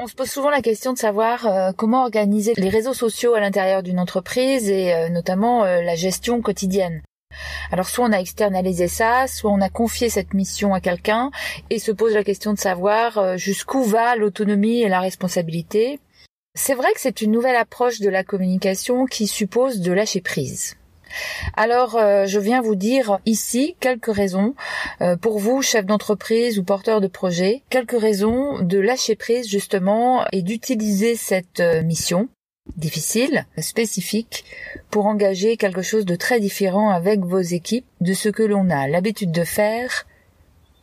On se pose souvent la question de savoir euh, comment organiser les réseaux sociaux à l'intérieur d'une entreprise et euh, notamment euh, la gestion quotidienne. Alors soit on a externalisé ça, soit on a confié cette mission à quelqu'un et se pose la question de savoir jusqu'où va l'autonomie et la responsabilité. C'est vrai que c'est une nouvelle approche de la communication qui suppose de lâcher prise. Alors, euh, je viens vous dire ici quelques raisons euh, pour vous, chef d'entreprise ou porteur de projet, quelques raisons de lâcher prise justement et d'utiliser cette euh, mission difficile, spécifique, pour engager quelque chose de très différent avec vos équipes de ce que l'on a l'habitude de faire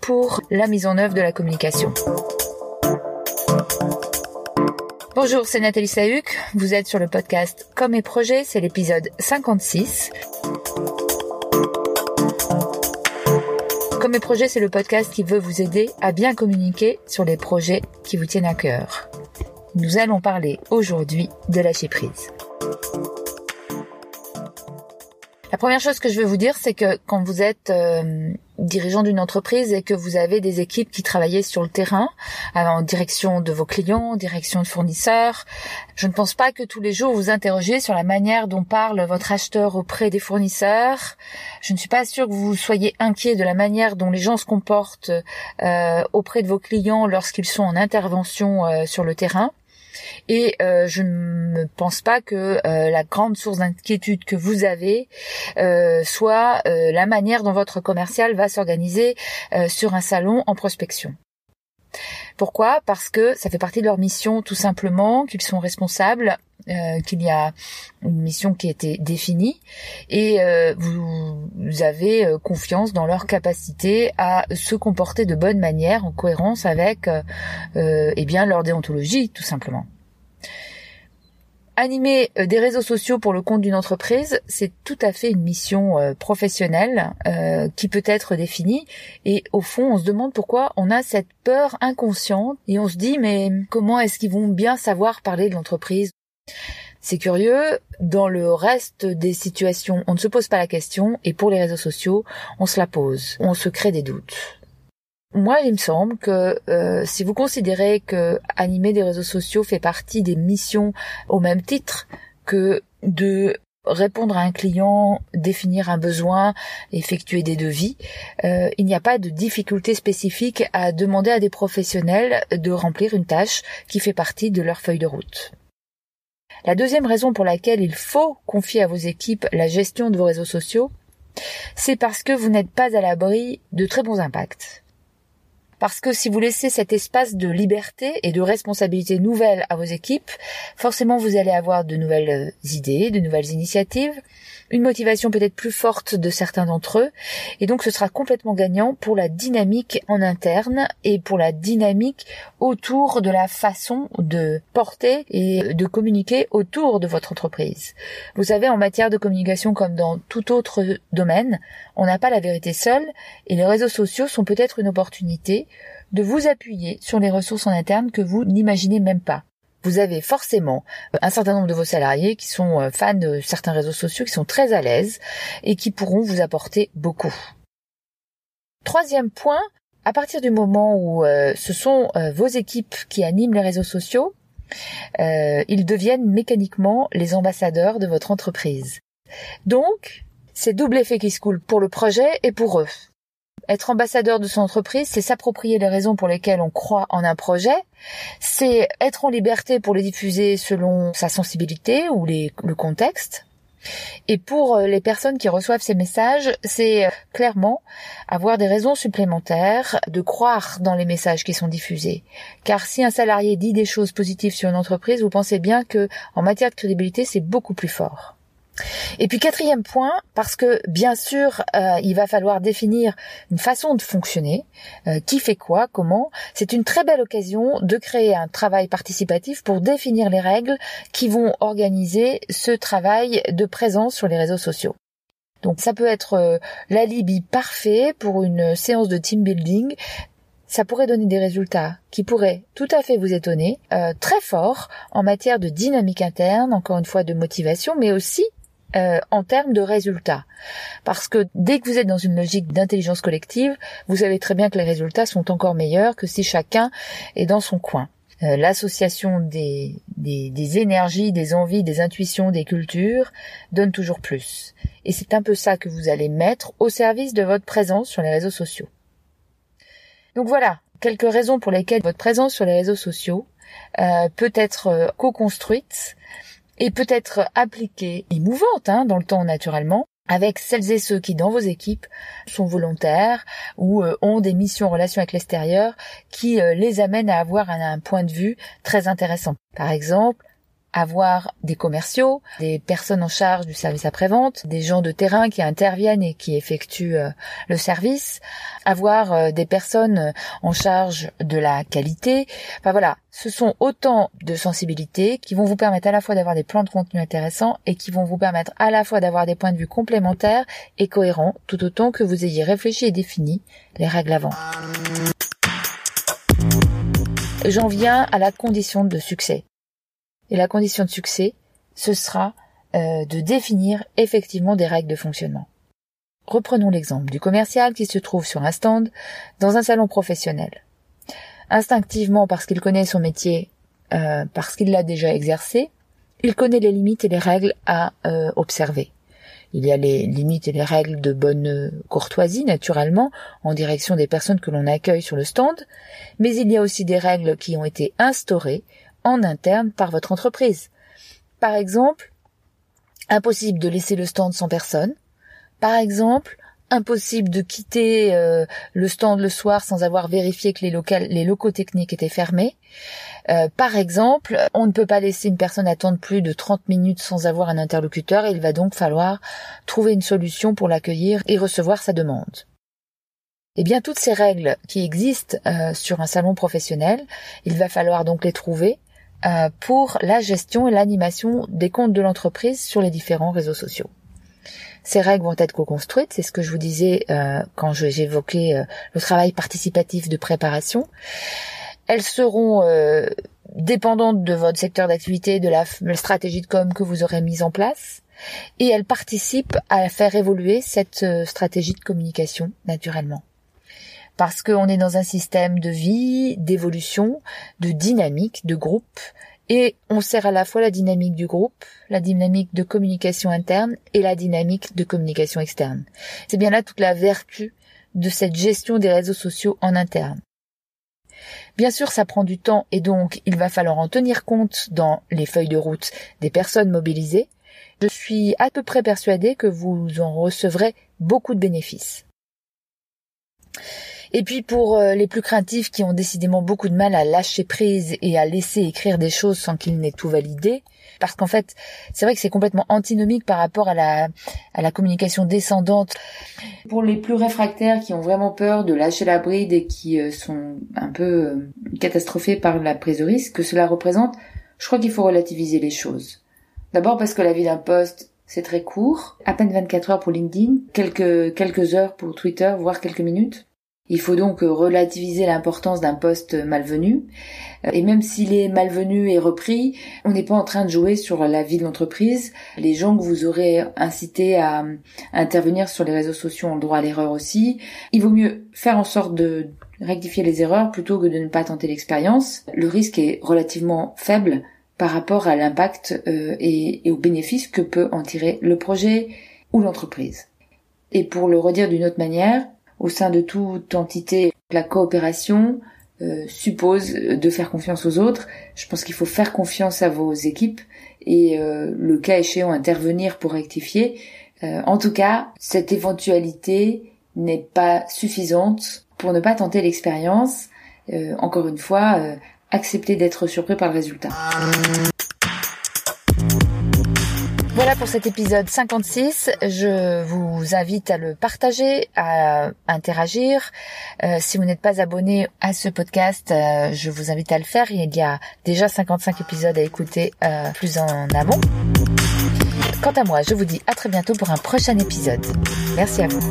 pour la mise en œuvre de la communication. Bonjour, c'est Nathalie Sahuc. Vous êtes sur le podcast Comme et Projets, c'est l'épisode 56. Comme et Projets, c'est le podcast qui veut vous aider à bien communiquer sur les projets qui vous tiennent à cœur. Nous allons parler aujourd'hui de lâcher prise. La première chose que je veux vous dire, c'est que quand vous êtes euh, dirigeant d'une entreprise et que vous avez des équipes qui travaillent sur le terrain, en direction de vos clients, en direction de fournisseurs, je ne pense pas que tous les jours vous interrogez sur la manière dont parle votre acheteur auprès des fournisseurs. Je ne suis pas sûre que vous soyez inquiet de la manière dont les gens se comportent euh, auprès de vos clients lorsqu'ils sont en intervention euh, sur le terrain. Et euh, je ne pense pas que euh, la grande source d'inquiétude que vous avez euh, soit la manière dont votre commercial va s'organiser sur un salon en prospection. Pourquoi? Parce que ça fait partie de leur mission tout simplement, qu'ils sont responsables, qu'il y a une mission qui a été définie et vous, avez confiance dans leur capacité à se comporter de bonne manière en cohérence avec eh bien leur déontologie tout simplement. Animer euh, des réseaux sociaux pour le compte d'une entreprise, c'est tout à fait une mission euh, professionnelle euh, qui peut être définie. Et au fond, on se demande pourquoi on a cette peur inconsciente et on se dit mais comment est-ce qu'ils vont bien savoir parler de l'entreprise? C'est curieux, dans le reste des situations, on ne se pose pas la question, et pour les réseaux sociaux, on se la pose, on se crée des doutes moi, il me semble que euh, si vous considérez que animer des réseaux sociaux fait partie des missions au même titre que de répondre à un client, définir un besoin, effectuer des devis, euh, il n'y a pas de difficulté spécifique à demander à des professionnels de remplir une tâche qui fait partie de leur feuille de route. La deuxième raison pour laquelle il faut confier à vos équipes la gestion de vos réseaux sociaux, c'est parce que vous n'êtes pas à l'abri de très bons impacts. Parce que si vous laissez cet espace de liberté et de responsabilité nouvelle à vos équipes, forcément vous allez avoir de nouvelles euh, idées, de nouvelles initiatives, une motivation peut-être plus forte de certains d'entre eux, et donc ce sera complètement gagnant pour la dynamique en interne et pour la dynamique autour de la façon de porter et de communiquer autour de votre entreprise. Vous savez, en matière de communication comme dans tout autre domaine, on n'a pas la vérité seule, et les réseaux sociaux sont peut-être une opportunité de vous appuyer sur les ressources en interne que vous n'imaginez même pas vous avez forcément euh, un certain nombre de vos salariés qui sont euh, fans de certains réseaux sociaux, qui sont très à l'aise et qui pourront vous apporter beaucoup. Troisième point, à partir du moment où euh, ce sont vos équipes qui animent les réseaux sociaux, ils deviennent mécaniquement les ambassadeurs de votre entreprise. Donc, c'est double effet qui se coule pour le projet et pour eux. Être ambassadeur de son entreprise, c'est s'approprier les raisons pour lesquelles on croit en un projet, c'est être en liberté pour les diffuser selon sa sensibilité ou le contexte. Et pour euh, les personnes qui reçoivent ces messages, c'est euh, clairement avoir des raisons supplémentaires de croire dans les messages qui sont diffusés. Car si un salarié dit des choses positives sur une entreprise, vous pensez bien que en matière de crédibilité, c'est beaucoup plus fort. Et puis quatrième point, parce que bien sûr, euh, il va falloir définir une façon de fonctionner, euh, qui fait quoi, comment. C'est une très belle occasion de créer un travail participatif pour définir les règles qui vont organiser ce travail de présence sur les réseaux sociaux. Donc ça peut être euh, l'alibi parfait pour une séance de team building ça pourrait donner des résultats qui pourraient tout à fait vous étonner, très forts en matière de dynamique interne, encore une fois de motivation, mais aussi euh, en termes de résultats. Parce que dès que vous êtes dans une logique d'intelligence collective, vous savez très bien que les résultats sont encore meilleurs que si chacun est dans son coin. euh, l'association des, des, énergies, des envies, des intuitions, des cultures donne toujours plus. Et c'est un peu ça que vous allez mettre au service de votre présence sur les réseaux sociaux. Donc voilà, quelques raisons pour lesquelles votre présence sur les réseaux sociaux euh, peut être co-construite et peut être appliquée et hein, dans le temps naturellement avec celles et ceux qui dans vos équipes sont volontaires ou euh, ont des missions en relation avec l'extérieur qui les amènent à avoir un point de vue très intéressant. Par exemple, avoir des commerciaux, des personnes en charge du service après-vente, des gens de terrain qui interviennent et qui effectuent euh, le service, avoir euh, des personnes en charge de la qualité. Enfin voilà, ce sont autant de sensibilités qui vont vous permettre à la fois d'avoir des plans de contenu intéressants et qui vont vous permettre à la fois d'avoir des points de vue complémentaires et cohérents tout autant que vous ayez réfléchi et défini les règles avant. J'en viens à la condition de succès. Et la condition de succès, ce sera euh, de définir effectivement des règles de fonctionnement. Reprenons l'exemple du commercial qui se trouve sur un stand dans un salon professionnel. Instinctivement, parce qu'il connaît son métier, euh, parce qu'il l'a déjà exercé, il connaît les limites et les règles à euh, observer. Il y a les limites et les règles de bonne courtoisie, naturellement, en direction des personnes que l'on accueille sur le stand, mais il y a aussi des règles qui ont été instaurées en interne par votre entreprise. Par exemple, impossible de laisser le stand sans personne. Par exemple, impossible de quitter euh, le stand le soir sans avoir vérifié que les, les locaux techniques étaient fermés. Euh, par exemple, on ne peut pas laisser une personne attendre plus de 30 minutes sans avoir un interlocuteur et il va donc falloir trouver une solution pour l'accueillir et recevoir sa demande. Eh bien, toutes ces règles qui existent euh, sur un salon professionnel, il va falloir donc les trouver euh, pour la gestion et l'animation des comptes de l'entreprise sur les différents réseaux sociaux. Ces règles vont être co-construites, c'est ce que je vous disais euh, quand j'évoquais euh, le travail participatif de préparation. Elles seront dépendantes de votre secteur d'activité, de la, stratégie de com que vous aurez mise en place, et elles participent à faire évoluer cette stratégie de communication naturellement parce qu'on est dans un système de vie, d'évolution, de dynamique, de groupe, et on sert à la fois la dynamique du groupe, la dynamique de communication interne et la dynamique de communication externe. C'est bien là toute la vertu de cette gestion des réseaux sociaux en interne. Bien sûr, ça prend du temps et donc il va falloir en tenir compte dans les feuilles de route des personnes mobilisées. Je suis à peu près persuadée que vous en recevrez beaucoup de bénéfices. Et puis pour euh, les plus craintifs qui ont décidément beaucoup de mal à lâcher prise et à laisser écrire des choses sans qu'ils n'aient tout validé, parce qu'en fait, c'est vrai que c'est complètement antinomique par rapport à la, à la communication descendante. Pour les plus réfractaires qui ont vraiment peur de lâcher la bride et qui euh, sont un peu euh, catastrophés par la prise de risque que cela représente, je crois qu'il faut relativiser les choses. D'abord parce que la vie d'un poste, c'est très court, à peine 24 heures pour LinkedIn, quelques, quelques heures pour Twitter, voire quelques minutes. Il faut donc relativiser l'importance d'un poste malvenu. Et même s'il est malvenu et repris, on n'est pas en train de jouer sur la vie de l'entreprise. Les gens que vous aurez incité à intervenir sur les réseaux sociaux ont le droit à l'erreur aussi. Il vaut mieux faire en sorte de rectifier les erreurs plutôt que de ne pas tenter l'expérience. Le risque est relativement faible par rapport à l'impact euh, et aux bénéfices que peut en tirer le projet ou l'entreprise. Et pour le redire d'une autre manière, au sein de toute entité, la coopération euh, suppose de faire confiance aux autres. Je pense qu'il faut faire confiance à vos équipes et euh, le cas échéant intervenir pour rectifier. Euh, en tout cas, cette éventualité n'est pas suffisante pour ne pas tenter l'expérience. encore une fois, accepter d'être surpris par le résultat. Voilà pour cet épisode 56. Je vous invite à le partager, à interagir. Euh, si vous n'êtes pas abonné à ce podcast, euh, je vous invite à le faire. Il y a déjà 55 épisodes à écouter euh, plus en amont. Quant à moi, je vous dis à très bientôt pour un prochain épisode. Merci à vous.